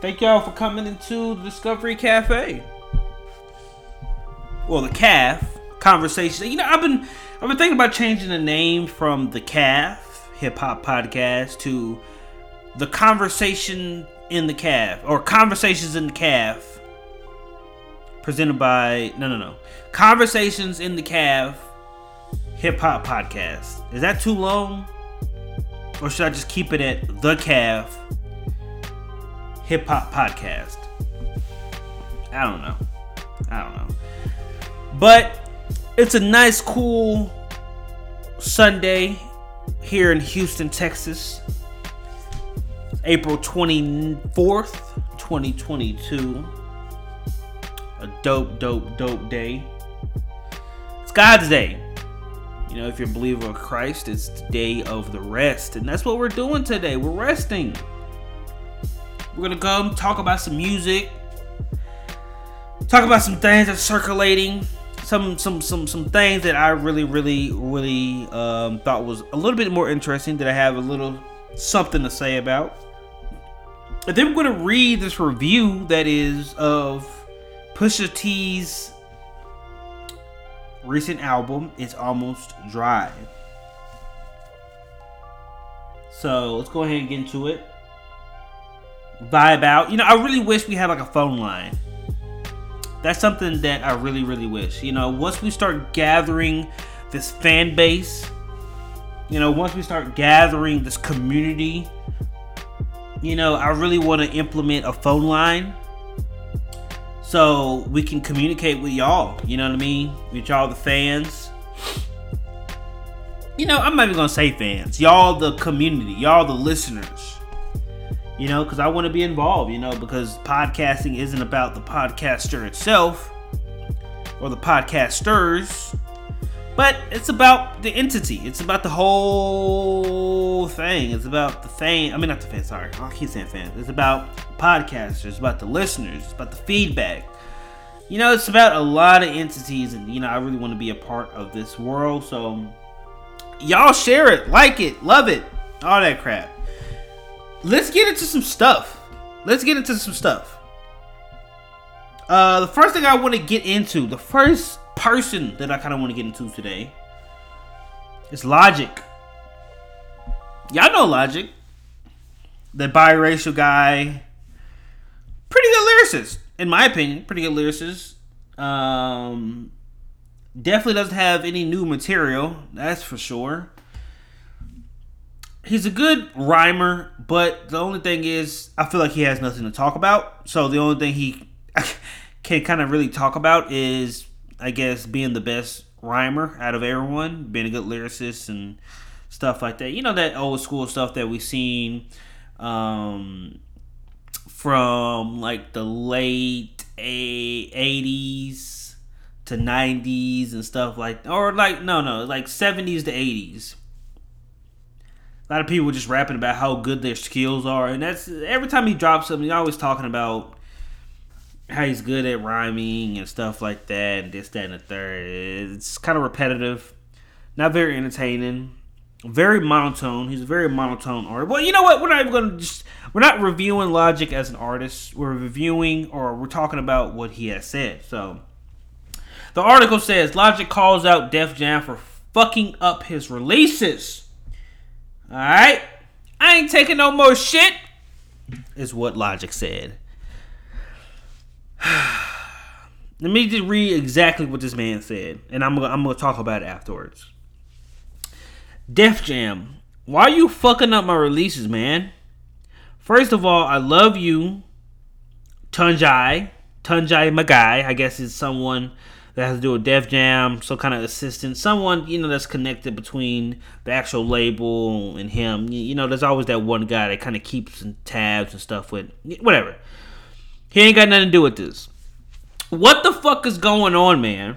Thank y'all for coming into the Discovery Cafe. Well, the calf conversation. You know, I've been I've been thinking about changing the name from the calf hip hop podcast to the conversation in the calf or conversations in the calf presented by no no no conversations in the calf hip hop podcast is that too long or should i just keep it at the calf hip hop podcast i don't know i don't know but it's a nice cool sunday here in houston texas April 24th, 2022. A dope, dope, dope day. It's God's day. You know, if you're a believer of Christ, it's the day of the rest. And that's what we're doing today. We're resting. We're to go talk about some music, talk about some things that's circulating. Some, some some some things that I really really really um, thought was a little bit more interesting that I have a little something to say about. And then we're to read this review that is of Pusha T's recent album, It's Almost Dry. So let's go ahead and get into it. Vibe out. You know, I really wish we had like a phone line. That's something that I really, really wish. You know, once we start gathering this fan base, you know, once we start gathering this community you know, I really want to implement a phone line so we can communicate with y'all. You know what I mean? With y'all, the fans. You know, I'm not even gonna say fans. Y'all, the community. Y'all, the listeners. You know, because I want to be involved. You know, because podcasting isn't about the podcaster itself or the podcasters. But it's about the entity. It's about the whole thing. It's about the fan. I mean, not the fans. Sorry, I keep saying fans. It's about podcasters. It's about the listeners. It's about the feedback. You know, it's about a lot of entities, and you know, I really want to be a part of this world. So, y'all share it, like it, love it, all that crap. Let's get into some stuff. Let's get into some stuff. Uh, the first thing I want to get into, the first person that I kind of want to get into today is Logic. Y'all know Logic, the biracial guy, pretty good lyricist, in my opinion. Pretty good lyricist. Um, definitely doesn't have any new material, that's for sure. He's a good rhymer, but the only thing is, I feel like he has nothing to talk about. So the only thing he can kind of really talk about is I guess being the best rhymer out of everyone, being a good lyricist and stuff like that. You know that old school stuff that we've seen um, from like the late eighties to nineties and stuff like, or like no no like seventies to eighties. A lot of people just rapping about how good their skills are, and that's every time he drops something, he's always talking about how he's good at rhyming and stuff like that, and this, that, and the third. It's kind of repetitive, not very entertaining, very monotone. He's a very monotone artist. Well, you know what? We're not even to just. We're not reviewing Logic as an artist. We're reviewing or we're talking about what he has said. So, the article says Logic calls out Def Jam for fucking up his releases. All right, I ain't taking no more shit. Is what Logic said. Let me just read exactly what this man said, and I'm I'm gonna talk about it afterwards. Def Jam, why are you fucking up my releases, man? First of all, I love you, Tunji. Tunji Magai, I guess is someone that has to do with Def Jam, some kind of assistant, someone you know that's connected between the actual label and him. You know, there's always that one guy that kind of keeps and tabs and stuff with whatever. He ain't got nothing to do with this. What the fuck is going on, man?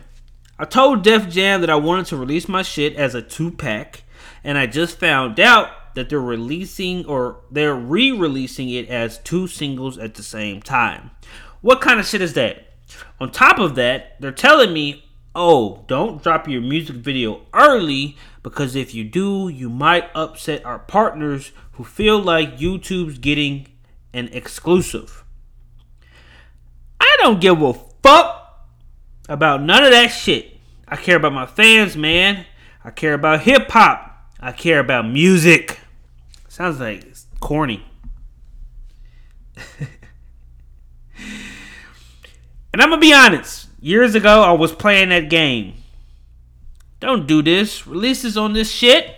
I told Def Jam that I wanted to release my shit as a two pack, and I just found out that they're releasing or they're re releasing it as two singles at the same time. What kind of shit is that? On top of that, they're telling me, oh, don't drop your music video early because if you do, you might upset our partners who feel like YouTube's getting an exclusive. I don't give a fuck about none of that shit. I care about my fans, man. I care about hip hop. I care about music. Sounds like corny. and I'm gonna be honest. Years ago, I was playing that game. Don't do this. Releases on this shit.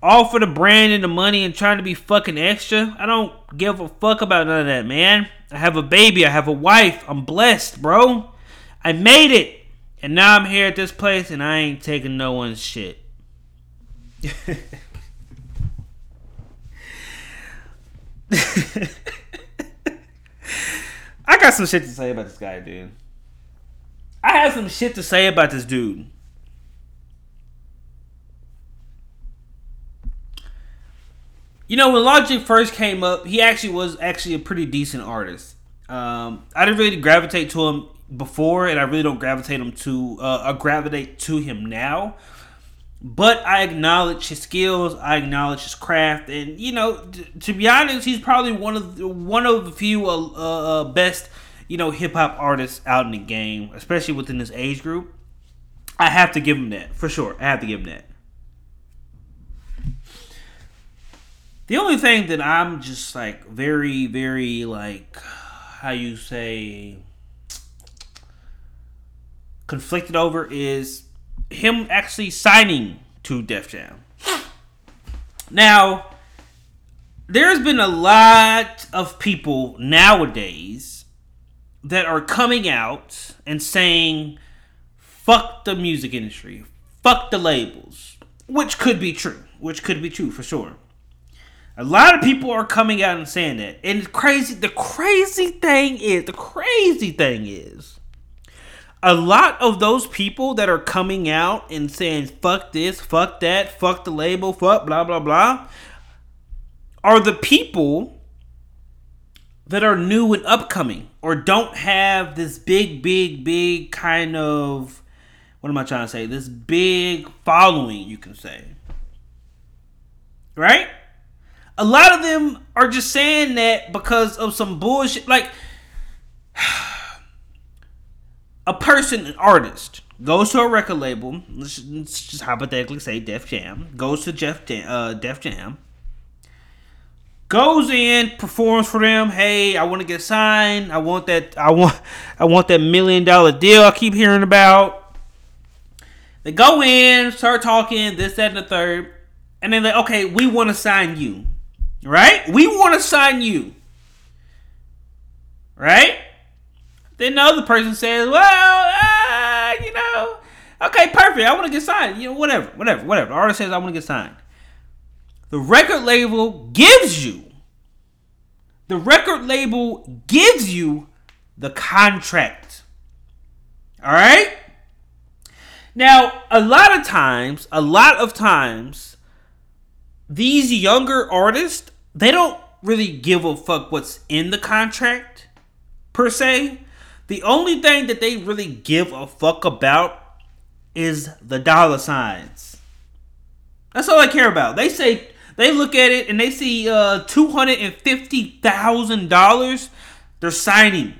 All for the brand and the money and trying to be fucking extra. I don't give a fuck about none of that, man. I have a baby. I have a wife. I'm blessed, bro. I made it. And now I'm here at this place and I ain't taking no one's shit. I got some shit to say about this guy, dude. I have some shit to say about this dude. You know, when Logic first came up, he actually was actually a pretty decent artist. Um, I didn't really gravitate to him before, and I really don't gravitate him to uh, I gravitate to him now. But I acknowledge his skills. I acknowledge his craft, and you know, t- to be honest, he's probably one of the, one of the few uh, uh, best you know hip hop artists out in the game, especially within this age group. I have to give him that for sure. I have to give him that. The only thing that I'm just like very, very like how you say conflicted over is him actually signing to Def Jam. Now, there's been a lot of people nowadays that are coming out and saying, fuck the music industry, fuck the labels, which could be true, which could be true for sure. A lot of people are coming out and saying that. And crazy the crazy thing is, the crazy thing is a lot of those people that are coming out and saying fuck this, fuck that, fuck the label, fuck blah blah blah are the people that are new and upcoming or don't have this big big big kind of what am I trying to say? This big following, you can say. Right? a lot of them are just saying that because of some bullshit. Like a person, an artist, goes to a record label. Let's, let's just hypothetically say Def Jam goes to Jeff uh, Def Jam. Goes in, performs for them. Hey, I want to get signed. I want that. I want. I want that million dollar deal. I keep hearing about. They go in, start talking this, that, and the third, and then they okay, we want to sign you. Right? We want to sign you. Right? Then the other person says, well, uh, you know, okay, perfect. I want to get signed. You know, whatever, whatever, whatever. The artist says, I want to get signed. The record label gives you, the record label gives you the contract. All right? Now, a lot of times, a lot of times, these younger artists, they don't really give a fuck what's in the contract per se. The only thing that they really give a fuck about is the dollar signs. That's all I care about. They say they look at it and they see uh, two hundred and fifty thousand dollars. They're signing.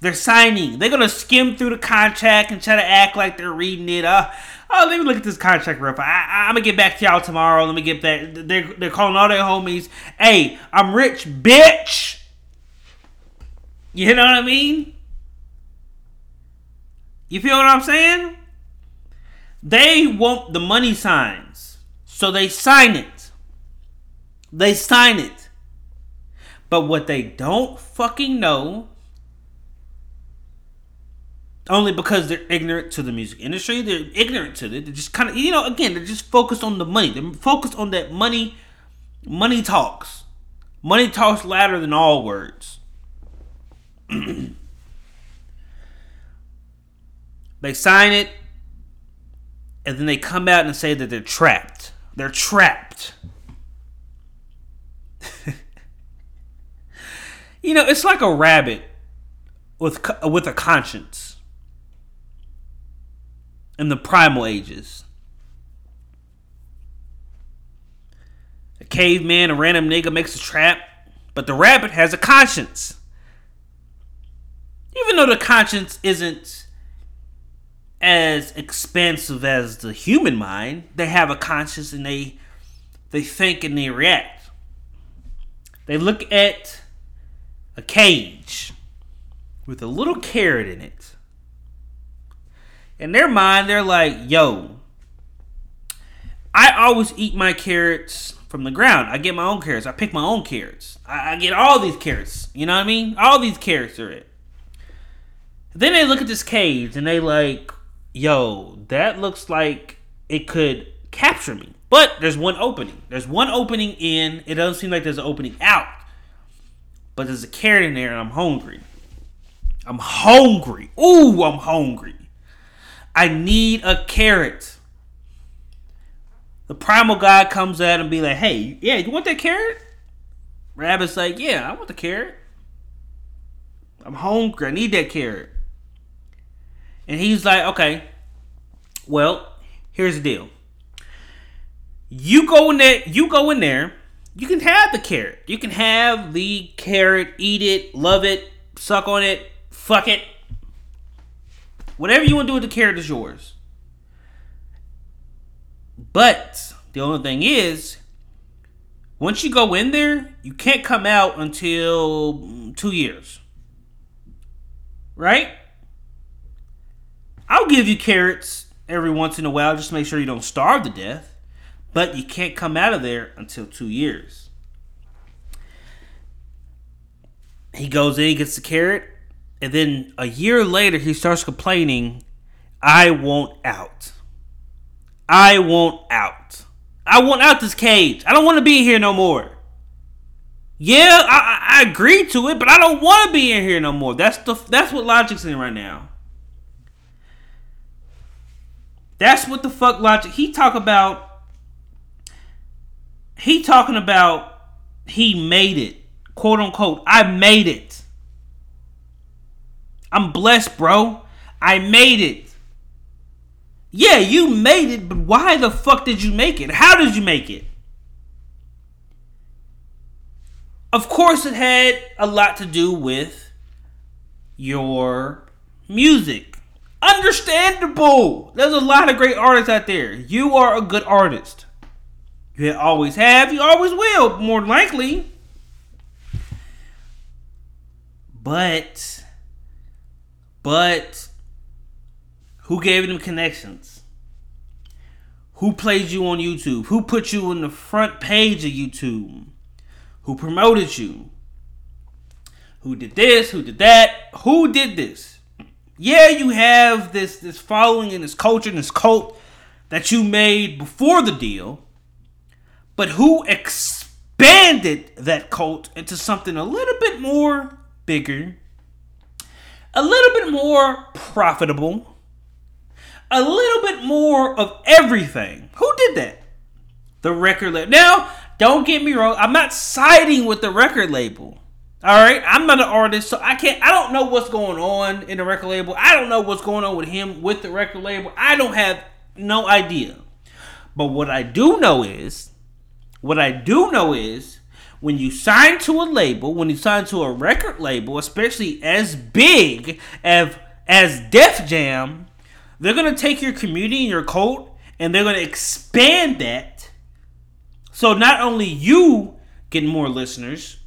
They're signing. They're gonna skim through the contract and try to act like they're reading it. Uh, oh, let me look at this contract real fast. I, am gonna get back to y'all tomorrow. Let me get that. They're, they're calling all their homies. Hey, I'm rich, bitch. You know what I mean? You feel what I'm saying? They want the money signs. So they sign it. They sign it. But what they don't fucking know only because they're ignorant to the music industry. They're ignorant to it. They're just kind of, you know, again, they're just focused on the money. They're focused on that money. Money talks. Money talks louder than all words. they sign it, and then they come out and say that they're trapped. They're trapped. you know, it's like a rabbit with with a conscience in the primal ages. A caveman, a random nigga makes a trap, but the rabbit has a conscience. even though the conscience isn't as expansive as the human mind, they have a conscience and they they think and they react. They look at a cage with a little carrot in it. In their mind, they're like, yo, I always eat my carrots from the ground. I get my own carrots. I pick my own carrots. I, I get all these carrots. You know what I mean? All these carrots are it. Then they look at this cage and they like, yo, that looks like it could capture me. But there's one opening. There's one opening in. It doesn't seem like there's an opening out. But there's a carrot in there and I'm hungry. I'm hungry. Ooh, I'm hungry. I need a carrot. The primal god comes out and be like, hey, yeah, you want that carrot? Rabbit's like, yeah, I want the carrot. I'm hungry. I need that carrot. And he's like, okay, well, here's the deal. You go in there, you go in there, you can have the carrot. You can have the carrot, eat it, love it, suck on it, fuck it. Whatever you want to do with the carrot is yours. But the only thing is, once you go in there, you can't come out until two years. Right? I'll give you carrots every once in a while just to make sure you don't starve to death. But you can't come out of there until two years. He goes in, he gets the carrot, and then a year later he starts complaining, I want out. I want out. I want out this cage. I don't want to be here no more. Yeah, I, I agree to it, but I don't want to be in here no more. That's the that's what Logic's in right now. That's what the fuck Logic. He talk about. He talking about he made it, quote unquote. I made it. I'm blessed, bro. I made it. Yeah, you made it, but why the fuck did you make it? How did you make it? Of course, it had a lot to do with your music. Understandable. There's a lot of great artists out there. You are a good artist. You always have, you always will, more likely. But, but, who gave them connections? Who played you on YouTube? Who put you on the front page of YouTube? Who promoted you? Who did this? Who did that? Who did this? Yeah, you have this this following and this culture and this cult that you made before the deal, but who expanded that cult into something a little bit more bigger, a little bit more profitable, a little bit more of everything. Who did that? The record label. Now, don't get me wrong. I'm not siding with the record label. All right, I'm not an artist, so I can't. I don't know what's going on in the record label. I don't know what's going on with him with the record label. I don't have no idea. But what I do know is, what I do know is, when you sign to a label, when you sign to a record label, especially as big as as Def Jam, they're to take your community and your cult and they're to expand that. So not only you get more listeners,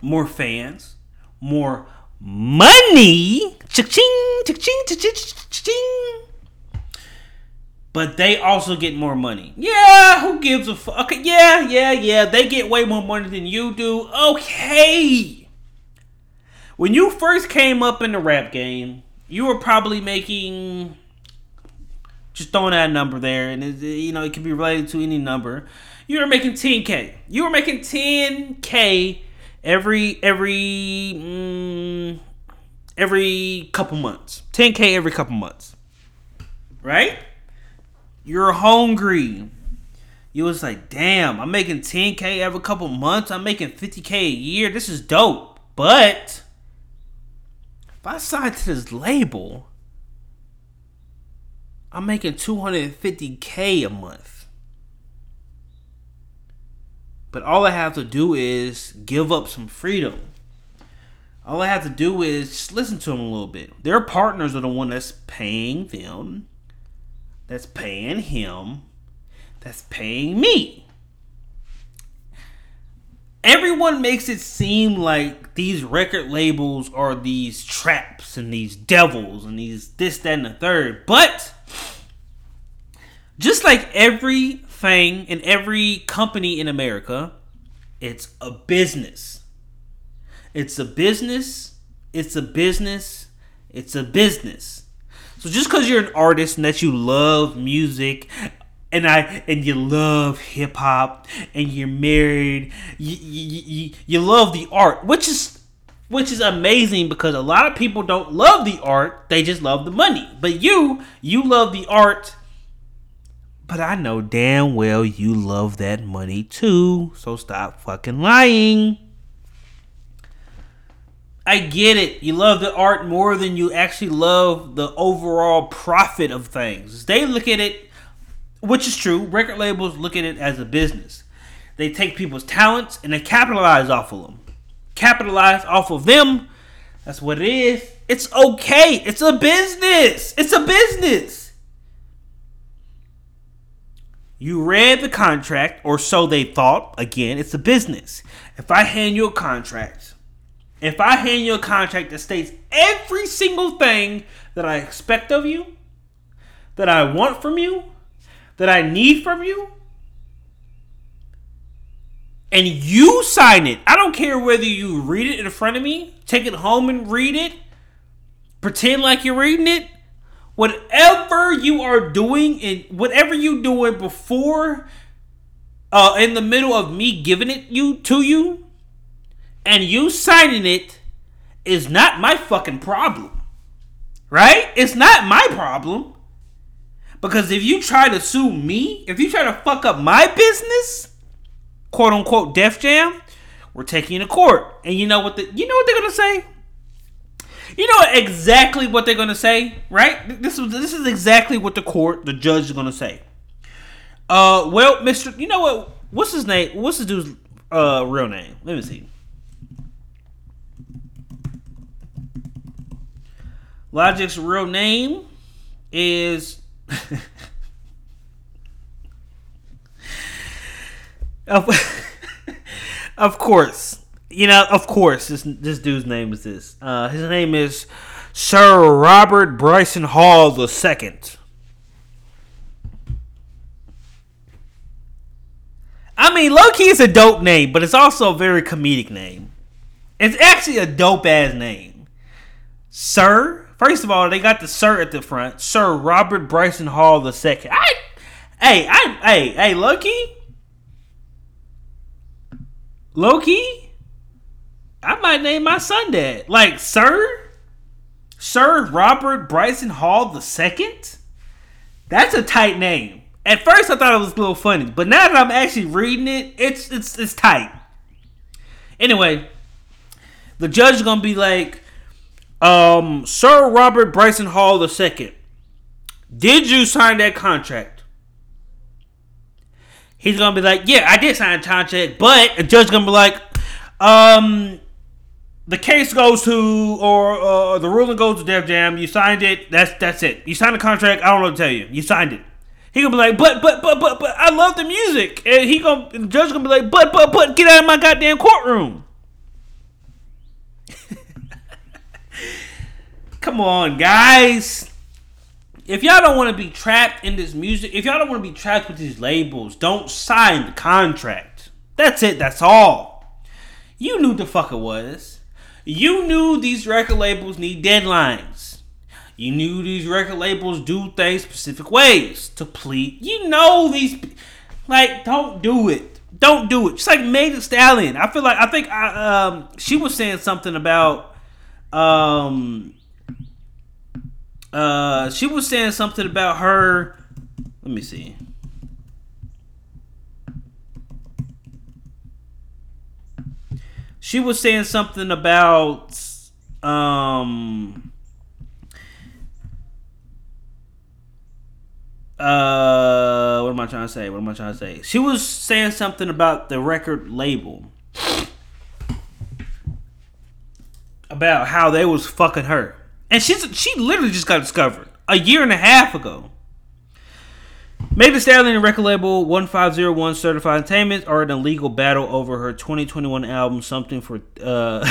more fans, more money, cha-ching, cha-ching, cha-ching, but they also get more money. Yeah, who gives a fuck? Okay, yeah, yeah, yeah. They get way more money than you do. Okay. When you first came up in the rap game, you were probably making just throwing that number there, and it, you know it can be related to any number. You were making 10k. You were making 10k every every mm, every couple months. 10k every couple months, right? You're hungry. You was like, damn, I'm making 10k every couple months. I'm making 50k a year. This is dope. But if I sign to this label I'm making 250k a month. But all I have to do is give up some freedom. All I have to do is just listen to them a little bit. Their partners are the one that's paying them, that's paying him, that's paying me. Everyone makes it seem like these record labels are these traps and these devils and these this, that, and the third. But just like everything in every company in America, it's a business. It's a business. It's a business. It's a business. So just because you're an artist and that you love music and I and you love hip hop and you're married, you, you, you, you love the art, which is which is amazing because a lot of people don't love the art, they just love the money. But you, you love the art, but I know damn well you love that money too. So stop fucking lying. I get it. You love the art more than you actually love the overall profit of things. They look at it, which is true. Record labels look at it as a business. They take people's talents and they capitalize off of them. Capitalize off of them. That's what it is. It's okay. It's a business. It's a business. You read the contract, or so they thought. Again, it's a business. If I hand you a contract if I hand you a contract that states every single thing that I expect of you, that I want from you, that I need from you, and you sign it, I don't care whether you read it in front of me, take it home and read it, pretend like you're reading it, whatever you are doing and whatever you doing before uh in the middle of me giving it you to you and you signing it is not my fucking problem. Right? It's not my problem. Because if you try to sue me, if you try to fuck up my business, quote unquote Def Jam, we're taking you to court. And you know what the you know what they're gonna say? You know exactly what they're gonna say, right? This is this is exactly what the court, the judge is gonna say. Uh well, Mr. You know what? What's his name? What's the dude's uh real name? Let me see. Logic's real name is. of, of course, you know, of course, this this dude's name is this. Uh, his name is Sir Robert Bryson Hall the Second. I mean, Loki is a dope name, but it's also a very comedic name. It's actually a dope ass name, Sir First of all, they got the Sir at the front, Sir Robert Bryson Hall the second. I, hey, I, hey, hey, Loki, Loki. I might name my son that. Like Sir, Sir Robert Bryson Hall the second. That's a tight name. At first, I thought it was a little funny, but now that I'm actually reading it, it's it's it's tight. Anyway, the judge is gonna be like, um, Sir Robert Bryson Hall II, did you sign that contract? He's gonna be like, yeah, I did sign a contract, but the judge's gonna be like, um, the case goes to or uh, the ruling goes to Def Jam. You signed it. That's that's it. You signed a contract. I don't know what to tell you. You signed it. He gonna be like, but but but but but I love the music, and he gonna the judge gonna be like, but but but get out of my goddamn courtroom. Come on, guys. If y'all don't want to be trapped in this music, if y'all don't want to be trapped with these labels, don't sign the contract. That's it. That's all. You knew the fuck it was. You knew these record labels need deadlines. You knew these record labels do things specific ways to plead. You know these, like, don't do it. Don't do it. Just like Megan Stallion. I feel like I think I, um she was saying something about um uh, she was saying something about her. Let me see. She was saying something about um uh what am I trying to say? What am I trying to say? She was saying something about the record label about how they was fucking her, and she's she literally just got discovered a year and a half ago. Thee Stallion and record label 1501 Certified Entertainment are in a legal battle over her 2021 album Something for uh,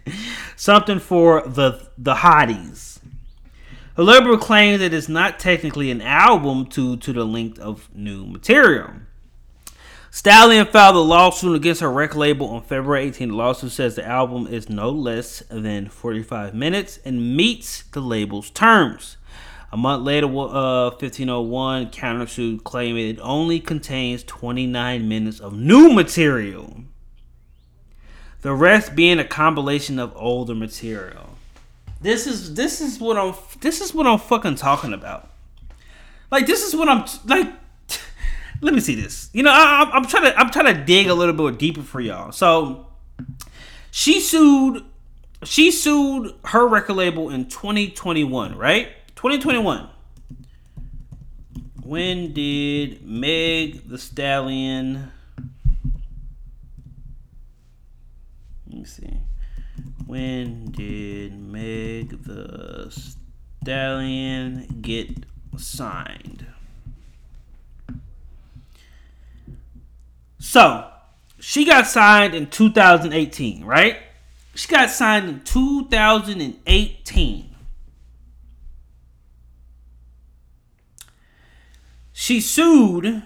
Something for the the Hotties. The label claims that it's not technically an album due to the length of new material. Stallion filed a lawsuit against her record label on February 18. The lawsuit says the album is no less than 45 minutes and meets the label's terms. A month later, uh, 1501 countersuit claiming it only contains 29 minutes of new material. The rest being a compilation of older material. This is this is what I'm this is what I'm fucking talking about. Like this is what I'm like. Let me see this. You know, I, I'm trying to I'm trying to dig a little bit deeper for y'all. So she sued she sued her record label in 2021, right? 2021. When did Meg Thee Stallion? Let me see. When did Meg Thee Stallion get signed? So, she got signed in 2018, right? She got signed in 2018. She sued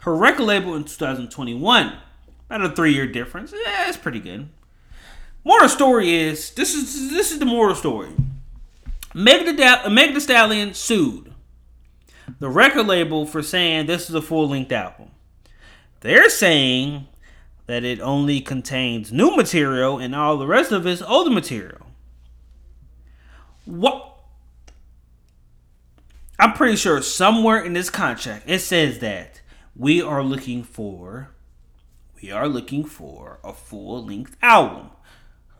her record label in 2021. About a three year difference. Yeah, it's pretty good. Moral story is this is this is the moral story. Meg the, the Stallion sued the record label for saying this is a full length album. They're saying that it only contains new material and all the rest of it is older material. What I'm pretty sure somewhere in this contract it says that we are looking for we are looking for a full length album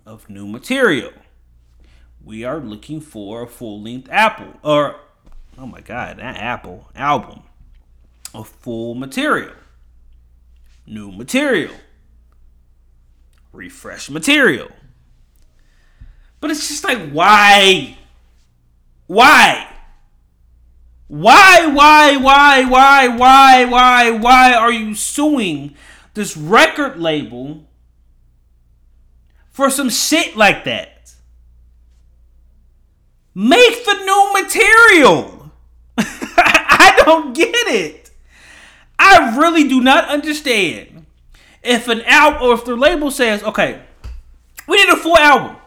of new material. We are looking for a full length Apple or oh my god, that Apple album of full material. New material. Refresh material. But it's just like why? Why? Why, why, why, why, why, why, why are you suing this record label for some shit like that? Make the new material. I don't get it. I really do not understand. If an album or if the label says, okay, we need a full album,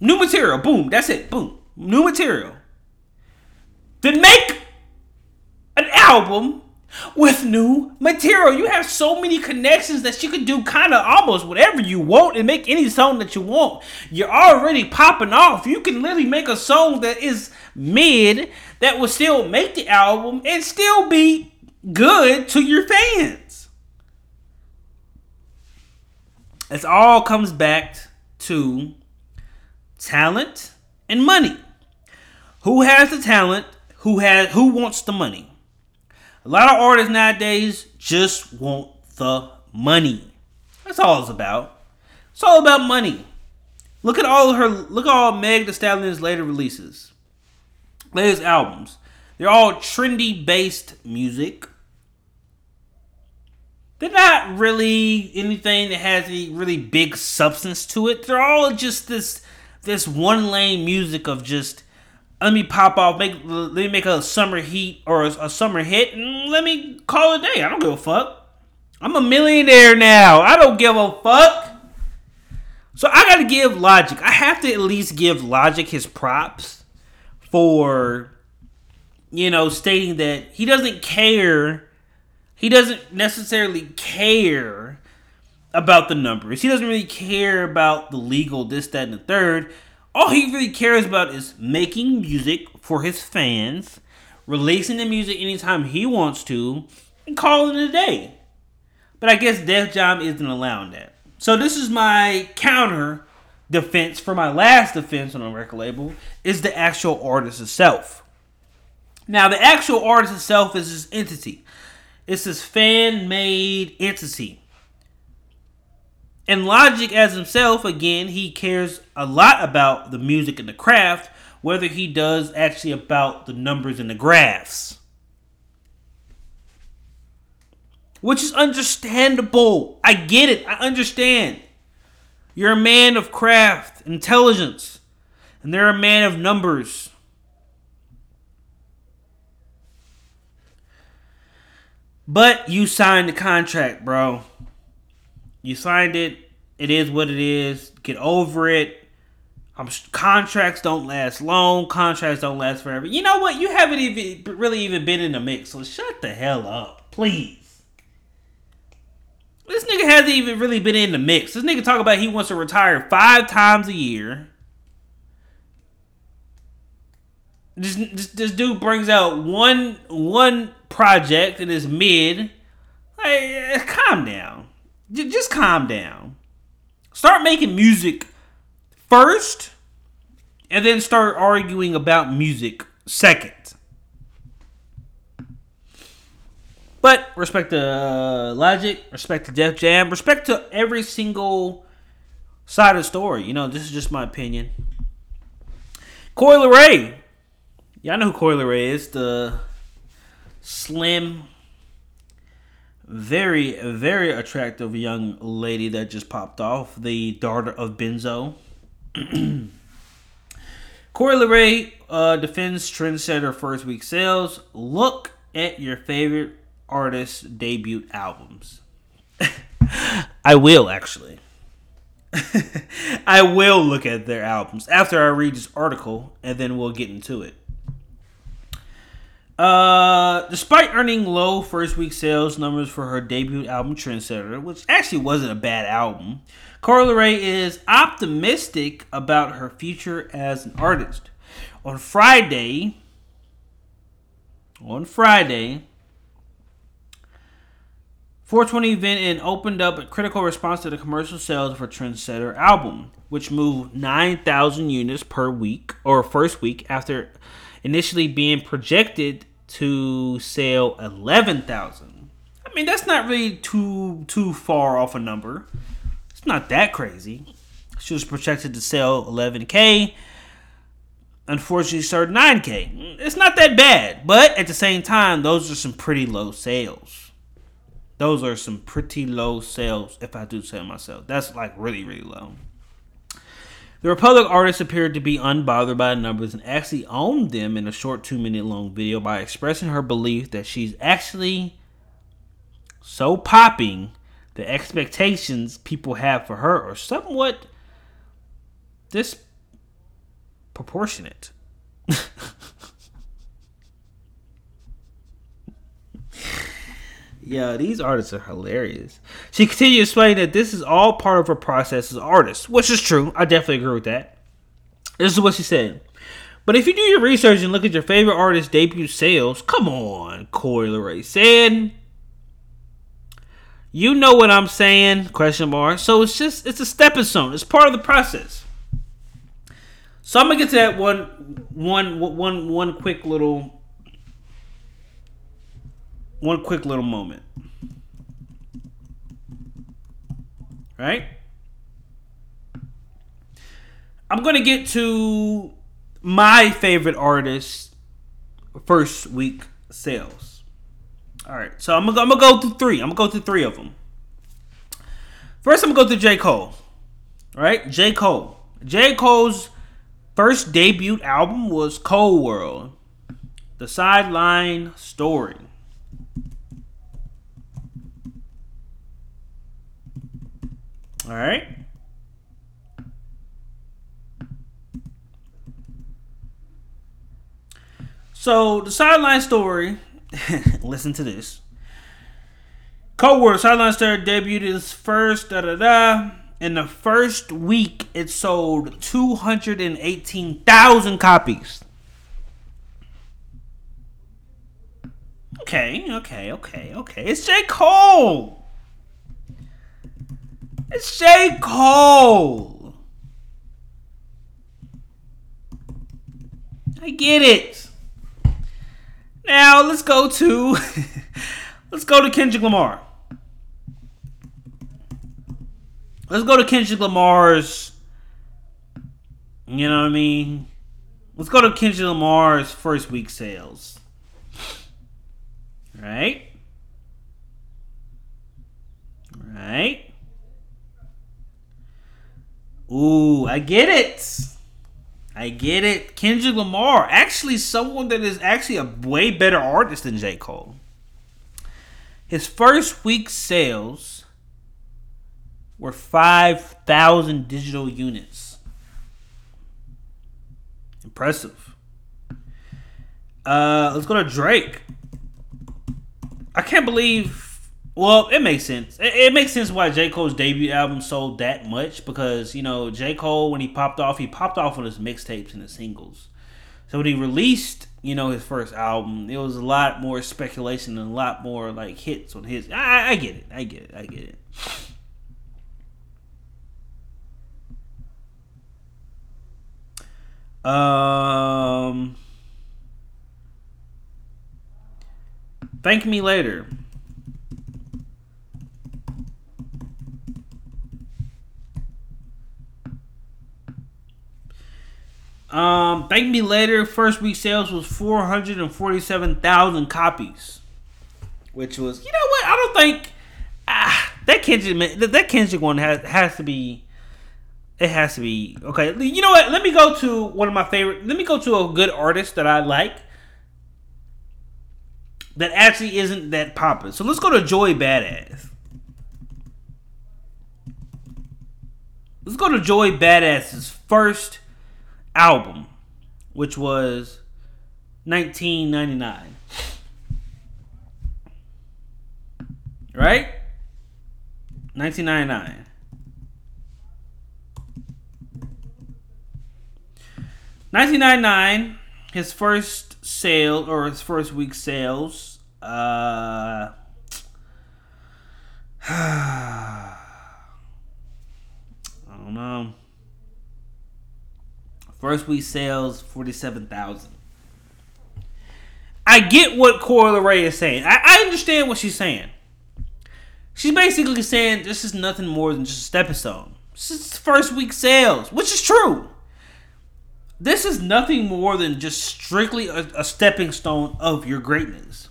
new material, boom, that's it, boom, new material. Then make an album with new material. You have so many connections that you could do kind of almost whatever you want and make any song that you want. You're already popping off. You can literally make a song that is mid that will still make the album and still be good to your fans. It all comes back to talent and money. Who has the talent? Who has who wants the money? A lot of artists nowadays just want the money. That's all it's about. It's all about money. Look at all her look at all Meg Thee Stallion's later releases. Latest albums. They're all trendy based music. They're not really anything that has any really big substance to it. They're all just this this one lane music of just let me pop off, make let me make a summer heat or a, a, summer hit, and let me call it a day. I don't give a fuck. I'm a millionaire now. I don't give a fuck. So I gotta give Logic. I have to at least give Logic his props for, you know, stating that he doesn't care. He doesn't necessarily care about the numbers. He doesn't really care about the legal this, that, and the third all he really cares about is making music for his fans, releasing the music anytime he wants to, and calling it a day. But I guess Def Jam isn't allowing that. So this is my counter defense for my last defense on a record label is the actual artist itself. Now the actual artist itself is this entity. It's this fan-made entity. And Logic, as himself, again, he cares a lot about the music and the craft, whether he does actually about the numbers and the graphs. Which is understandable. I get it. I understand. You're a man of craft, intelligence, and they're a man of numbers. But you signed the contract, bro. You signed it. It is what it is. Get over it. Um, contracts don't last long. Contracts don't last forever. You know what? You haven't even really even been in the mix. So shut the hell up, please. This nigga hasn't even really been in the mix. This nigga talk about he wants to retire five times a year. This, this, this dude brings out one one project and is mid. Like, calm down. Just calm down. Start making music first, and then start arguing about music second. But respect to uh, Logic, respect to Def Jam, respect to every single side of the story. You know, this is just my opinion. Coi Leray. Y'all know who Coi Leray is. The slim, very, very attractive young lady that just popped off. The daughter of Benzo. Coi Leray uh, defends trendsetter first week sales. Look at your favorite artists' debut albums. I will actually. I will look at their albums after I read this article, and then we'll get into it. Uh, despite earning low first week sales numbers for her debut album Trendsetter, which actually wasn't a bad album, Coi Leray is optimistic about her future as an artist. On Friday, on Friday, 420 event and opened up a critical response to the commercial sales for Trendsetter album, which moved 9,000 units per week or first week after initially being projected to sell 11,000. I mean, that's not really too too far off a number. It's not that crazy. She was projected to sell 11k. Unfortunately, sold 9k. It's not that bad, but at the same time, those are some pretty low sales those are some pretty low sales, if I do say myself. That's like really, really low. The Republic artist appeared to be unbothered by numbers and actually owned them in a short two minute long video by expressing her belief that she's actually so popping the expectations people have for her are somewhat disproportionate. Yeah, these artists are hilarious. She continued to explain that this is all part of her process as an artist, which is true. I definitely agree with that. This is what she said. But if you do your research and look at your favorite artist's debut sales, come on, Coi Leray said. You know what I'm saying? Question mark. So it's just it's a stepping stone. It's part of the process. So I'm gonna get to that one, one, one, one quick little one quick little moment. Right? I'm going to get to my favorite artist first week sales. All right. So I'm going to go through three. I'm going to go through three of them. First, I'm going to go through J. Cole. Right? J. Cole. J. Cole's first debut album was Cole World. The Sideline Story. All right. So the sideline story. listen to this. Cole World sideline story debuted its first da da da. In the first week, it sold two hundred and eighteen thousand copies. Okay, okay, okay, okay. It's J. Cole. It's J. Cole. I get it. Now let's go to let's go to Kendrick Lamar. Let's go to Kendrick Lamar's. You know what I mean? Let's go to Kendrick Lamar's first week sales. Right? Right? Ooh, I get it. I get it. Kendrick Lamar, actually someone that is actually a way better artist than J. Cole. His first week sales were 5,000 digital units. Impressive. Uh, let's go to Drake. I can't believe. Well, it makes sense. It, it, makes sense why J. Cole's debut album sold that much because, you know, J. Cole, when he popped off, he popped off on his mixtapes and his singles. So when he released, you know, his first album, it was a lot more speculation and a lot more, like, hits on his. I, I get it. I get it. I get it. Um, thank me later. Um, thank me later. First week sales was four hundred and forty-seven thousand copies, which was you know what I don't think ah, that Kendrick that Kendrick one has has to be it has to be okay. You know what? Let me go to one of my favorite. Let me go to a good artist that I like that actually isn't that popular. So let's go to Joey Badass. Let's go to Joey Badass's first album, which was 1999. Right? 1999. 1999, his first sale or his first week sales. Uh, I don't know. First week sales forty-seven thousand. I get what Coi Ray is saying. I, I understand what she's saying. She's basically saying this is nothing more than just a stepping stone. This is first week sales, which is true this is nothing more than just strictly a, a, stepping stone of your greatness.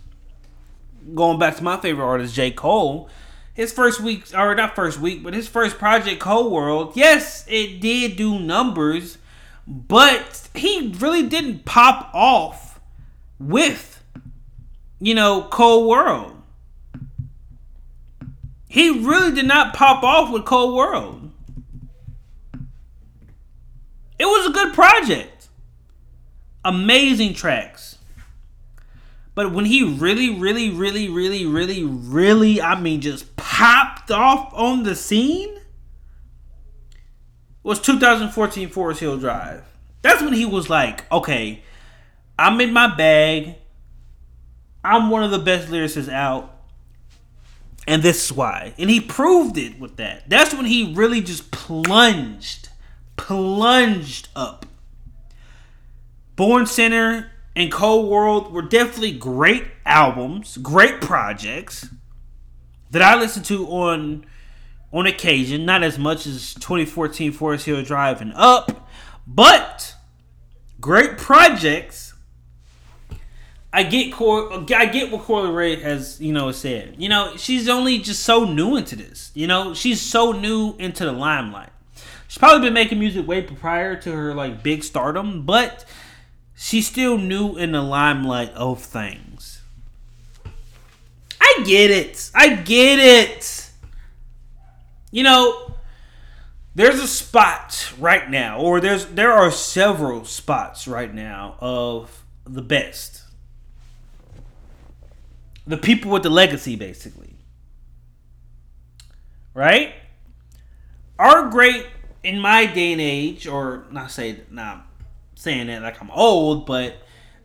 Going back to my favorite artist, J. Cole, his first week, or not first week, but his first project, Cole World, yes, it did do numbers, but he really didn't pop off with, you know, Cole World. He really did not pop off with Cole World. It was a good project. Amazing tracks. But when he really, really, really, really, really, really, I mean, just popped off on the scene was 2014 Forest Hill Drive. That's when he was like, okay, I'm in my bag. I'm one of the best lyricists out. And this is why. And he proved it with that. That's when he really just plunged plunged up. Born Sinner and Cole World were definitely great albums, great projects that I listened to on on occasion, not as much as 2014 Forest Hill Drive and Up, but great projects. I get Cor- I get what Coi Leray has you know said. You know she's only just so new into this. You know she's so new into the limelight. She's probably been making music way prior to her like big stardom, but she's still new in the limelight of things. I get it. I get it. You know, there's a spot right now, or there's there are several spots right now of the best. The people with the legacy, basically. Right? Our great in my day and age, or not say not saying that like I'm old, but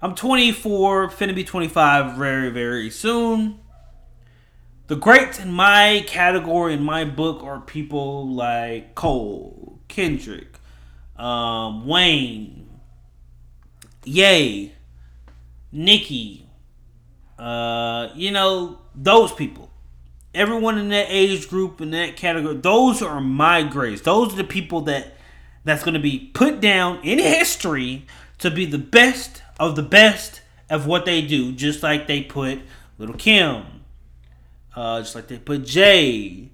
I'm 24, finna be 25 very very soon. The greats in my category in my book are people like Cole, Kendrick, um, Wayne, Yay, Nicki, uh, you know those people. everyone in that age group in that category, those are my greats. Those are the people that that's going to be put down in history to be the best of the best of what they do, just like they put Little Kim, uh, just like they put Jay,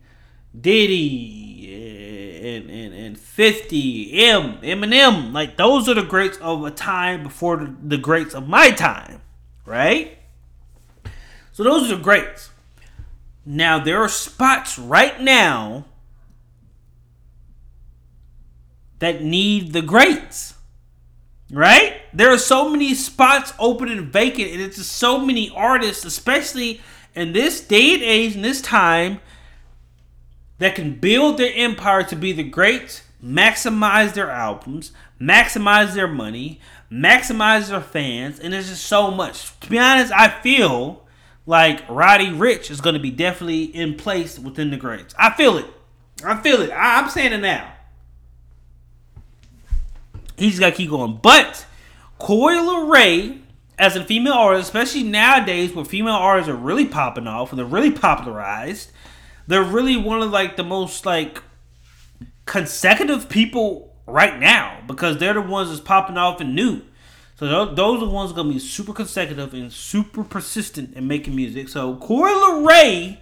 Diddy, and, and, and 50, M, Eminem. Like, those are the greats of a time before the, the greats of my time, right? So, those are the greats. Now, there are spots right now that need the greats. Right? There are so many spots open and vacant, and it's just so many artists, especially in this day and age, in this time, that can build their empire to be the greats, maximize their albums, maximize their money, maximize their fans, and there's just so much. To be honest, I feel like Roddy Ricch is going to be definitely in place within the greats. I feel it. I feel it. I, am saying it now. He's got to keep going. But Coi Leray, as a female artist, especially nowadays where female artists are really popping off and they're really popularized, they're really one of like the most like consecutive people right now because they're the ones that's popping off and new. So those are the ones gonna be super consecutive and super persistent in making music. So Coi Leray,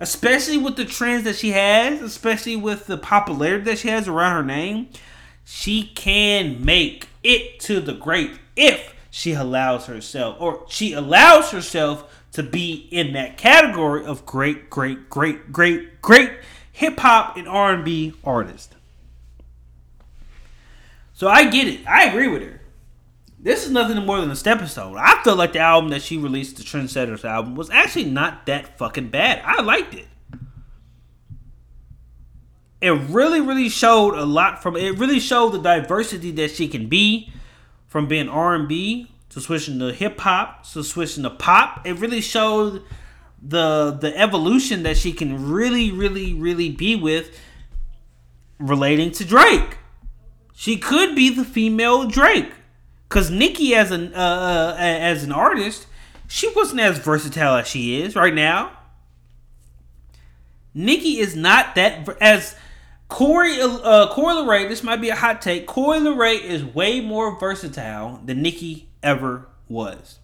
especially with the trends that she has, especially with the popularity that she has around her name, she can make it to the great if she allows herself or she allows herself to be in that category of great, great, great, great, great hip hop and R and B artist. So I get it. I agree with her. This is nothing more than a step stone. I feel like the album that she released, the Trendsetters album, was actually not that fucking bad. I liked it it really, really showed a lot from it. Really showed the diversity that she can be, from being R and B to switching to hip hop to switching to pop. It really showed the the evolution that she can really, really, really be with, relating to Drake. She could be the female Drake, cause Nicki as an uh, uh as an artist, she wasn't as versatile as she is right now. Nicki is not that as Corey uh, Coi Leray, this might be a hot take. Coi Leray is way more versatile than Nicki ever was.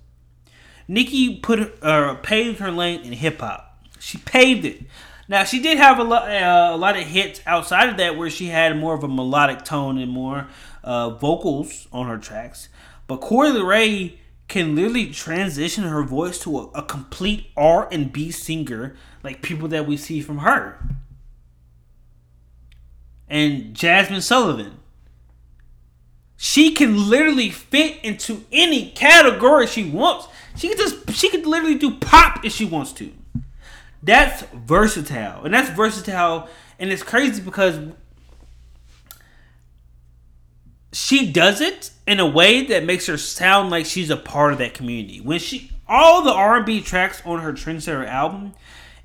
Nicki put uh, paved her lane in hip hop. She paved it. Now she did have a lot, uh, a lot of hits outside of that where she had more of a melodic tone and more uh, vocals on her tracks. But Coi Leray can literally transition her voice to a, a complete R and B singer, like people that we see from her and Jazmine Sullivan. She can literally fit into any category she wants. She can just she can literally do pop if she wants to. That's versatile. And that's versatile and it's crazy because she does it in a way that makes her sound like she's a part of that community. When she all the R&B tracks on her Trendsetter album,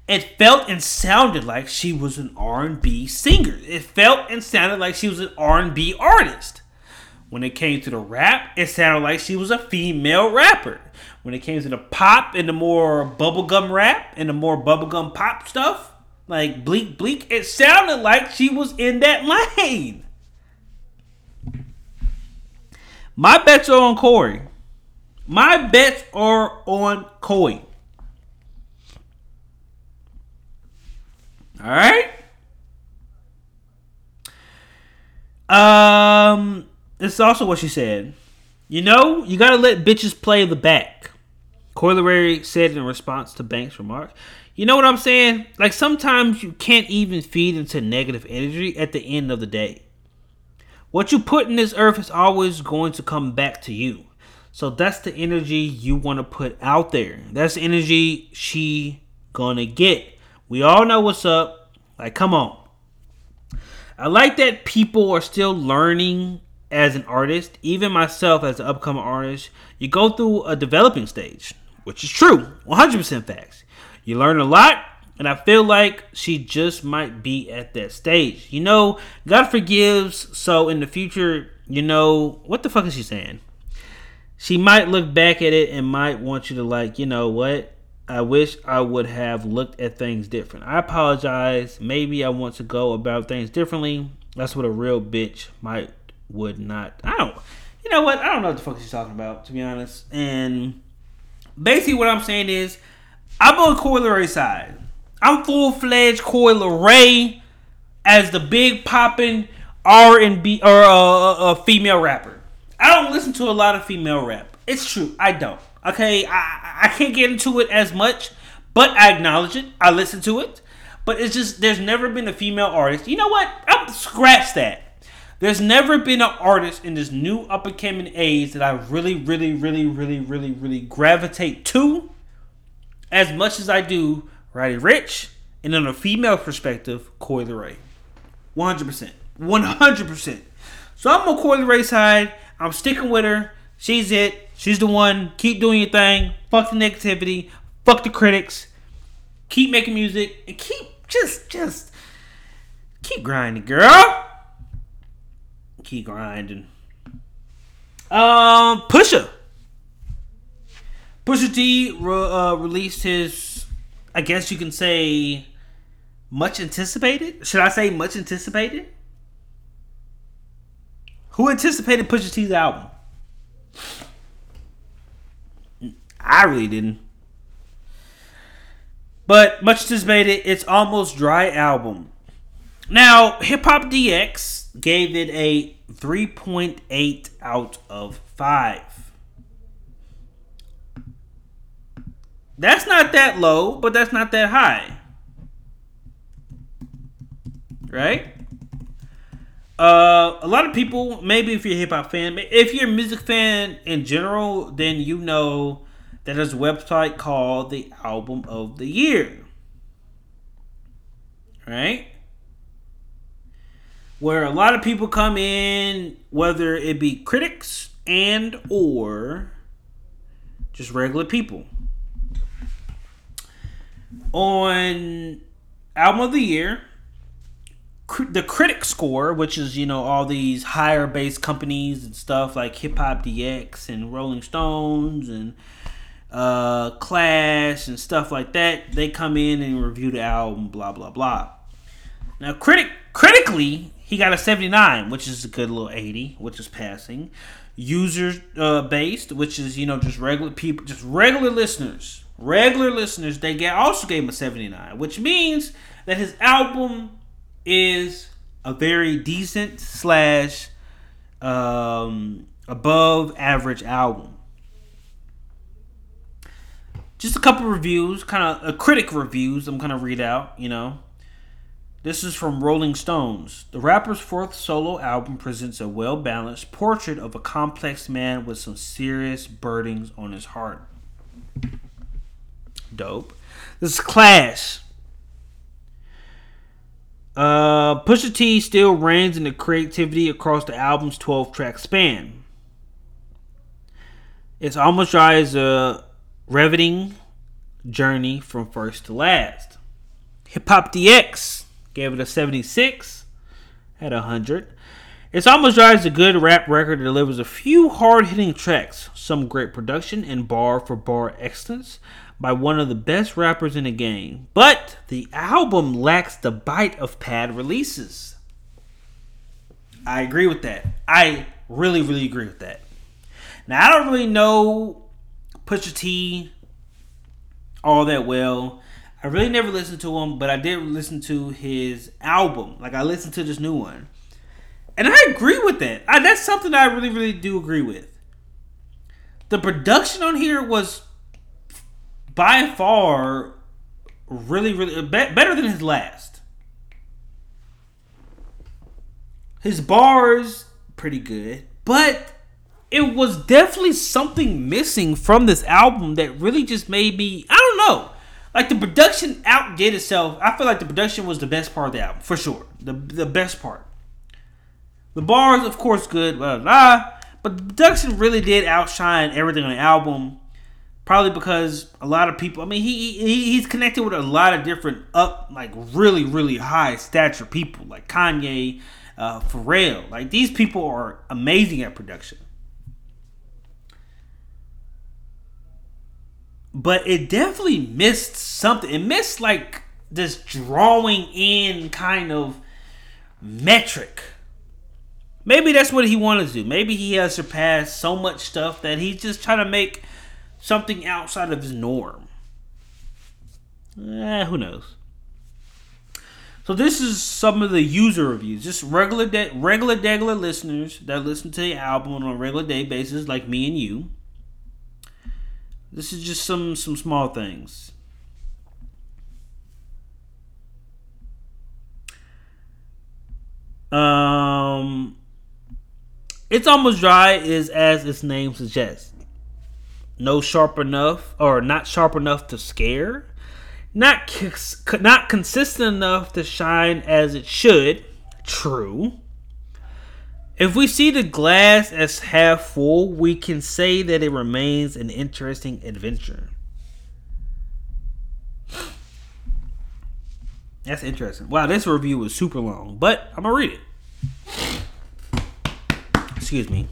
it felt and sounded like she was an R&B singer. It felt and sounded like she was an R&B artist. When it came to the rap, it sounded like she was a female rapper. When it came to the pop and the more bubblegum rap and the more bubblegum pop stuff, like Blick Blick, it sounded like she was in that lane. My bets are on Corey. My bets are on Corey. All right. Um, this is also what she said. You know, you gotta let bitches play the back. Leray said in response to Banks' remarks. You know what I'm saying? Like sometimes you can't even feed into negative energy at the end of the day. What you put in this earth is always going to come back to you. So that's the energy you want to put out there. That's the energy she gonna get. We all know what's up. Like, come on. I like that people are still learning as an artist. Even myself, as an upcoming artist, you go through a developing stage, which is true, 100% facts. You learn a lot, and I feel like she just might be at that stage. You know, God forgives, so in the future, you know, what the fuck is she saying? She might look back at it and might want you to, like, you know what? I wish I would have looked at things different. I apologize. Maybe I want to go about things differently. That's what a real bitch might would not. I don't. You know what? I don't know what the fuck she's talking about, to be honest. And basically, what I'm saying is, I'm on Coi Leray side. I'm full fledged Coi Leray as the big popping R and B or a uh, uh, female rapper. I don't listen to a lot of female rap. It's true. I don't. Okay, I I can't get into it as much, but I acknowledge it. I listen to it, but it's just there's never been a female artist. You know what? I'm scratch that. There's never been an artist in this new up and coming age that I really, really, really, really, really, really gravitate to as much as I do Roddy Ricch and on a female perspective, Coi Leray. 100%. 100%. So I'm on Coi Leray side. I'm sticking with her. She's it. She's the one. Keep doing your thing. Fuck the negativity. Fuck the critics. Keep making music and keep just just keep grinding, girl. Keep grinding. Um, Pusha. Pusha T re- uh, released his, I guess you can say, much anticipated. Should I say much anticipated? Who anticipated Pusha T's album? I really didn't. But much anticipated, it's almost dry album. Now, Hip Hop DX gave it a 3.8 out of 5. That's not that low, but that's not that high. Right? Uh, a lot of people, maybe if you're a hip hop fan, if you're a music fan in general, then you know that a website called the Album of the Year. Right? Where a lot of people come in, whether it be critics and or just regular people. On Album of the Year, the critic score, which is you know all these higher based companies and stuff like Hip Hop DX and Rolling Stones and uh, Clash and stuff like that, they come in and review the album, blah blah blah. Now, critic critically, he got a seventy nine, which is a good little eighty, which is passing. User uh, based, which is you know just regular people, just regular listeners, regular listeners, they get also gave him a seventy nine, which means that his album is a very decent slash um, above average album. Just a couple reviews, kind of a critic reviews. I'm gonna read out. You know, this is from Rolling Stones. The rapper's fourth solo album presents a well balanced portrait of a complex man with some serious burdens on his heart. Dope. This is Clash. Uh, Pusha T still reigns in the creativity across the album's 12 track span. It's almost dry as a riveting journey from first to last. Hip Hop DX gave it a 76 at 100. It's almost dry as a good rap record that delivers a few hard hitting tracks, some great production, and bar for bar excellence by one of the best rappers in the game, but the album lacks the bite of pad releases. I agree with that. I really, really agree with that. Now, I don't really know Pusha T all that well. I really never listened to him, but I did listen to his album. Like, I listened to this new one. And I agree with that. I, that's something I really, really do agree with. The production on here was by far really, really be- better than his last. His bars pretty good, but it was definitely something missing from this album that really just made me I don't know. Like the production outdid itself. I feel like the production was the best part of the album for sure. The the best part. The bars, of course, good, blah blah. blah but the production really did outshine everything on the album. Probably because a lot of people. I mean, he, he he's connected with a lot of different up, like really really high stature people, like Kanye, uh, Pharrell. Like these people are amazing at production. But it definitely missed something. It missed like this drawing in kind of metric. Maybe that's what he wanted to do. Maybe he has surpassed so much stuff that he's just trying to make something outside of his norm. Eh, who knows? So this is some of the user reviews, just regular de- regular regular listeners that listen to the album on a regular day basis, like me and you. This is just some some small things. Um, it's almost dry is as its name suggests. No sharp enough or not sharp enough to scare not not consistent enough to shine as it should. True. If we see the glass as half full, we can say that it remains an interesting adventure. That's interesting. Wow, this review was super long, but I'm gonna read it. Excuse me.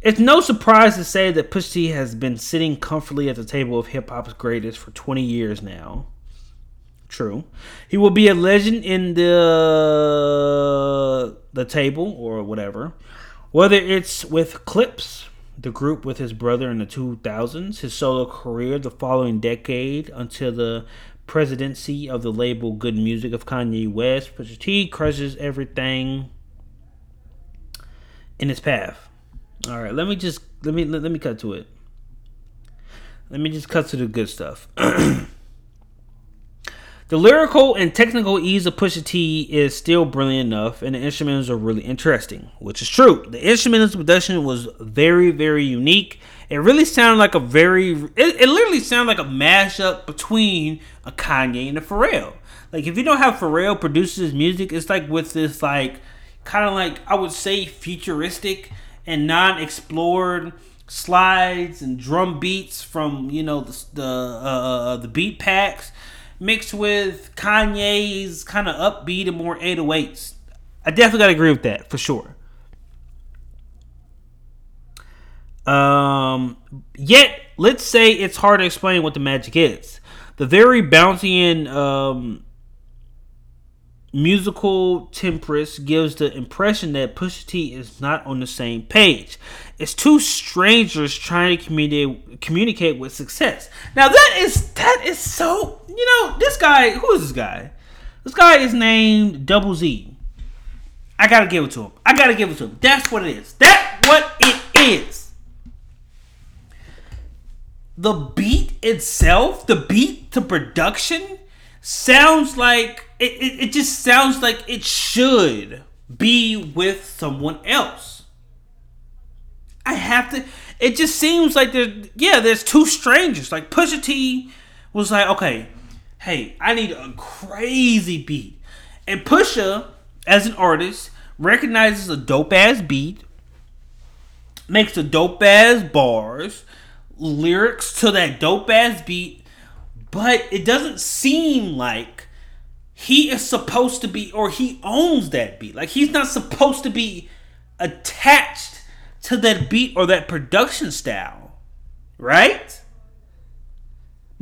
It's no surprise to say that Pusha T has been sitting comfortably at the table of hip hop's greatest for 20 years now. True. He will be a legend in the the table or whatever. Whether it's with Clipse, the group with his brother in the 2000s, his solo career the following decade until the presidency of the label Good Music of Kanye West, Pusha T crushes everything in his path. All right, let me just let me let, let me cut to it. Let me just cut to the good stuff. the lyrical and technical ease of Pusha T is still brilliant enough, and the instruments are really interesting, which is true. The instrumental production was very, very unique. It really sounded like a very, it, it literally sounded like a mashup between a Kanye and a Pharrell. Like if you know how Pharrell produces music, it's like with this like kind of like I would say futuristic and non-explored slides and drum beats from you know the the, uh, uh the beat packs mixed with Kanye's kind of upbeat and more 808s. I definitely got to agree with that for sure. Um, yet, let's say it's hard to explain what the magic is. The very bouncy and um, musical temperance gives the impression that Pusha T is not on the same page. It's two strangers trying to communicate communicate with success. Now that is that is so you know this guy who is this guy? This guy is named Double Z. I gotta give it to him. I gotta give it to him. That's what it is. That's what it is. The beat itself, the beat to production, sounds like it, it, it just sounds like it should be with someone else. I have to. It just seems like there. Yeah, there's two strangers. Like Pusha T was like, okay, hey, I need a crazy beat, and Pusha, as an artist, recognizes a dope ass beat, makes a dope ass bars, lyrics to that dope ass beat, but it doesn't seem like he is supposed to be, or he owns that beat. Like he's not supposed to be attached to that beat or that production style, right?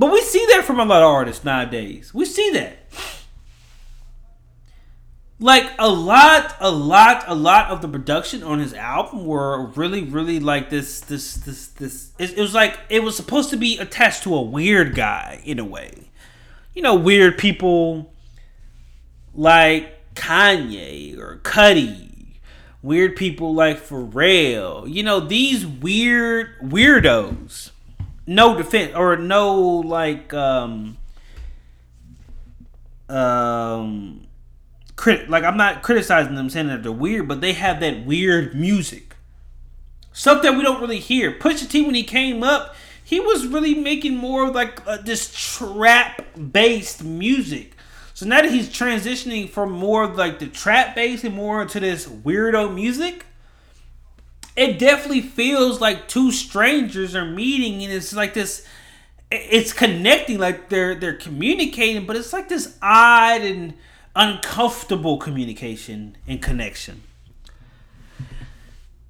But we see that from a lot of artists nowadays. We see that. Like a lot, a lot, a lot of the production on his album were really, really like this, this, this, this. It, it was like it was supposed to be attached to a weird guy in a way. You know, weird people like Kanye or Cudi, weird people like Pharrell. You know, these weird weirdos. No defense or no like um um crit like I'm not criticizing them saying that they're weird, but they have that weird music. Stuff that we don't really hear. Pusha T when he came up, he was really making more like uh, this trap based music so now that he's transitioning from more like the trap bass and more into this weirdo music, it definitely feels like two strangers are meeting and it's like this it's connecting like they're they're communicating but it's like this odd and uncomfortable communication and connection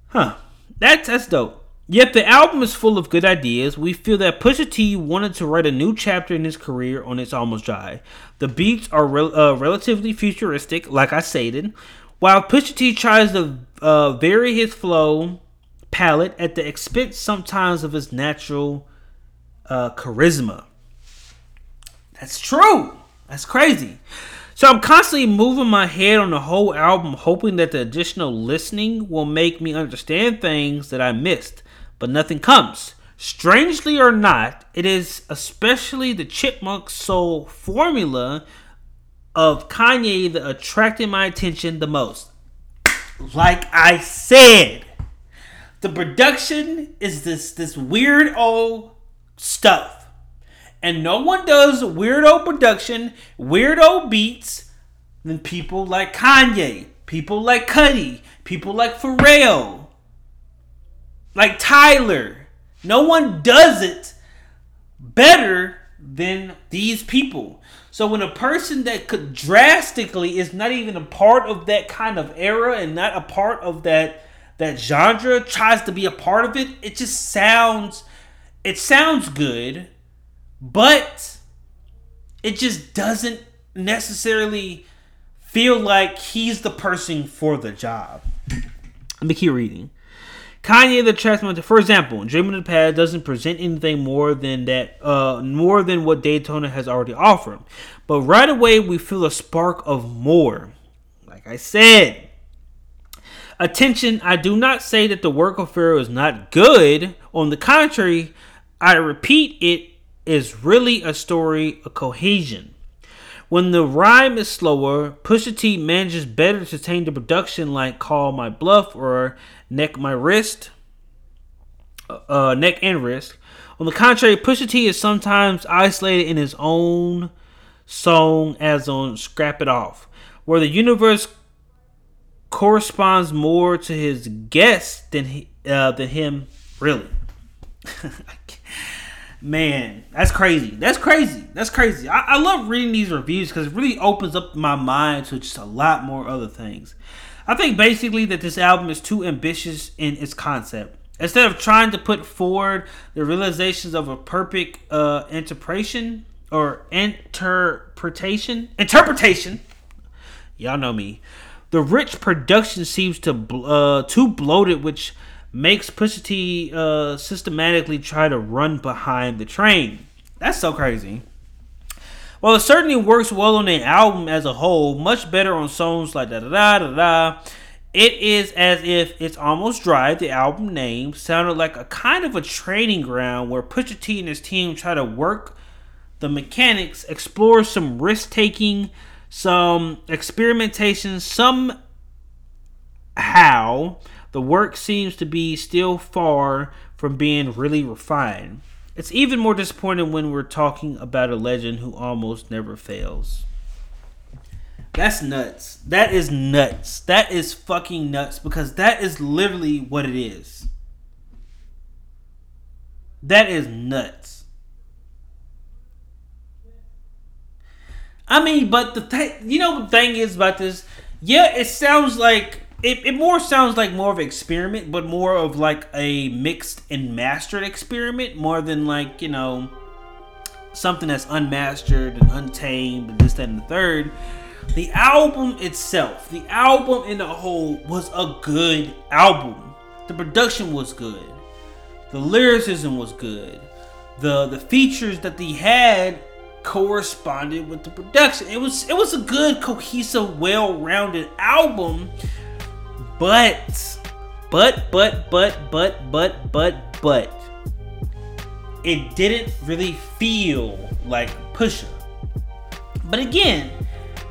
huh that's that's dope Yet the album is full of good ideas. We feel that Pusha T wanted to write a new chapter in his career on It's Almost Dry. The beats are re- uh, relatively futuristic, like I stated, while Pusha T tries to uh, vary his flow palette at the expense sometimes of his natural uh, charisma. That's true. That's crazy. So I'm constantly moving my head on the whole album, hoping that the additional listening will make me understand things that I missed but nothing comes. Strangely or not, it is especially the chipmunk soul formula of Kanye that attracted my attention the most. Like I said, the production is this this weird old stuff. And no one does weirdo production, weirdo beats than people like Kanye, people like Cudi, people like Pharrell, like Tyler. No one does it better than these people. So when a person that could drastically is not even a part of that kind of era and not a part of that that genre tries to be a part of it, it just sounds it sounds good, but it just doesn't necessarily feel like he's the person for the job. Let me keep reading. Kanye the Transmitter, for example, Dream of the Past doesn't present anything more than that, uh, more than what Daytona has already offered. But right away, we feel a spark of more. Like I said, attention. I do not say that the work of Pharrell is not good. On the contrary, I repeat, it is really a story of cohesion. When the rhyme is slower, Pusha T manages better to tame the production like Call My Bluff or Neck My Wrist. Uh, uh, neck and wrist. On the contrary, Pusha T is sometimes isolated in his own song as on Scrape It Off, where the universe corresponds more to his guest than, he, uh, than him, really. Man, that's crazy. That's crazy. That's crazy. I, I love reading these reviews because it really opens up my mind to just a lot more other things. I think basically that this album is too ambitious in its concept. Instead of trying to put forward the realizations of a perfect uh, interpretation or interpretation, interpretation, y'all know me. The rich production seems to uh, too bloated, which makes Pusha T uh, systematically try to run behind the train. That's so crazy. While it certainly works well on the album as a whole, much better on songs like da da da da da. It is as if it's almost dry. The album name sounded like a kind of a training ground where Pusha T and his team try to work the mechanics, explore some risk taking, some experimentation, some how the work seems to be still far from being really refined. It's even more disappointing when we're talking about a legend who almost never fails. That's nuts. That is nuts. That is fucking nuts because that is literally what it is. That is nuts. I mean, but the th- you know the thing is about this, yeah, it sounds like it, it more sounds like more of an experiment, but more of like a mixed and mastered experiment, more than like, you know, something that's unmastered and untamed and this, that, and the third. The album itself, the album in the whole was a good album. The production was good. The lyricism was good. The the features that they had corresponded with the production. It was it was a good, cohesive, well-rounded album but, but, but, but, but, but, but, but, it didn't really feel like Pusha. But again,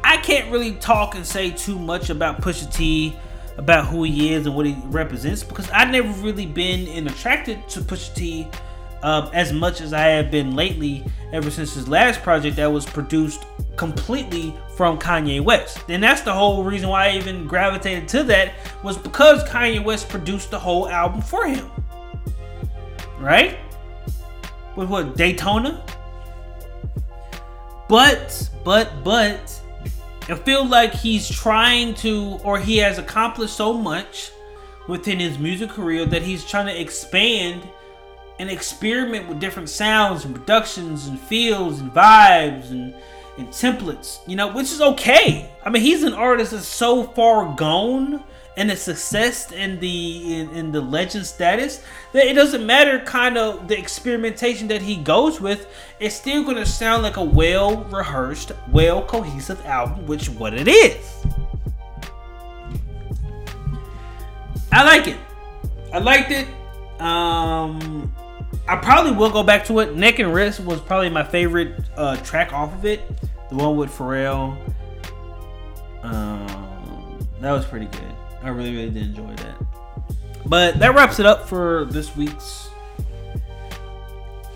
I can't really talk and say too much about Pusha T, about who he is and what he represents, because I've never really been and attracted to Pusha T uh, as much as I have been lately, ever since his last project that was produced completely from Kanye West. And that's the whole reason why I even gravitated to that was because Kanye West produced the whole album for him. Right? With what, Daytona? But, but, but, I feel like he's trying to, or he has accomplished so much within his music career that he's trying to expand and experiment with different sounds and productions and feels and vibes and and templates, you know, which is okay. I mean, he's an artist that's so far gone and the success and the in, in the legend status that it doesn't matter kind of the experimentation that he goes with. It's still going to sound like a well rehearsed well cohesive album which what it is. I like it. I liked it. Um i probably will go back to it neck and wrist was probably my favorite uh track off of it the one with pharrell um that was pretty good I really, really did enjoy that. But that wraps it up for this week's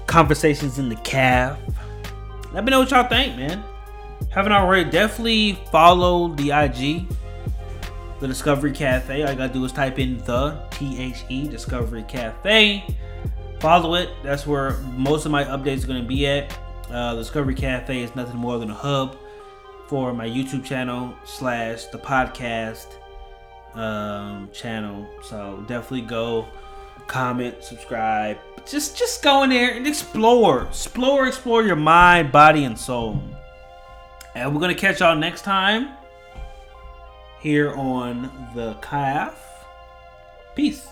conversations in the caf. Let me know what y'all think, man. Haven't already, definitely follow the IG, the Discovery Cafe. All I gotta do is type in the T H E Discovery Cafe. Follow it. That's where most of my updates are gonna be at. Uh, Discovery Cafe is nothing more than a hub for my YouTube channel slash the podcast um, channel. So definitely go comment, subscribe. Just just go in there and explore. Explore, explore your mind, body, and soul. And we're gonna catch y'all next time here on the CAF. Peace.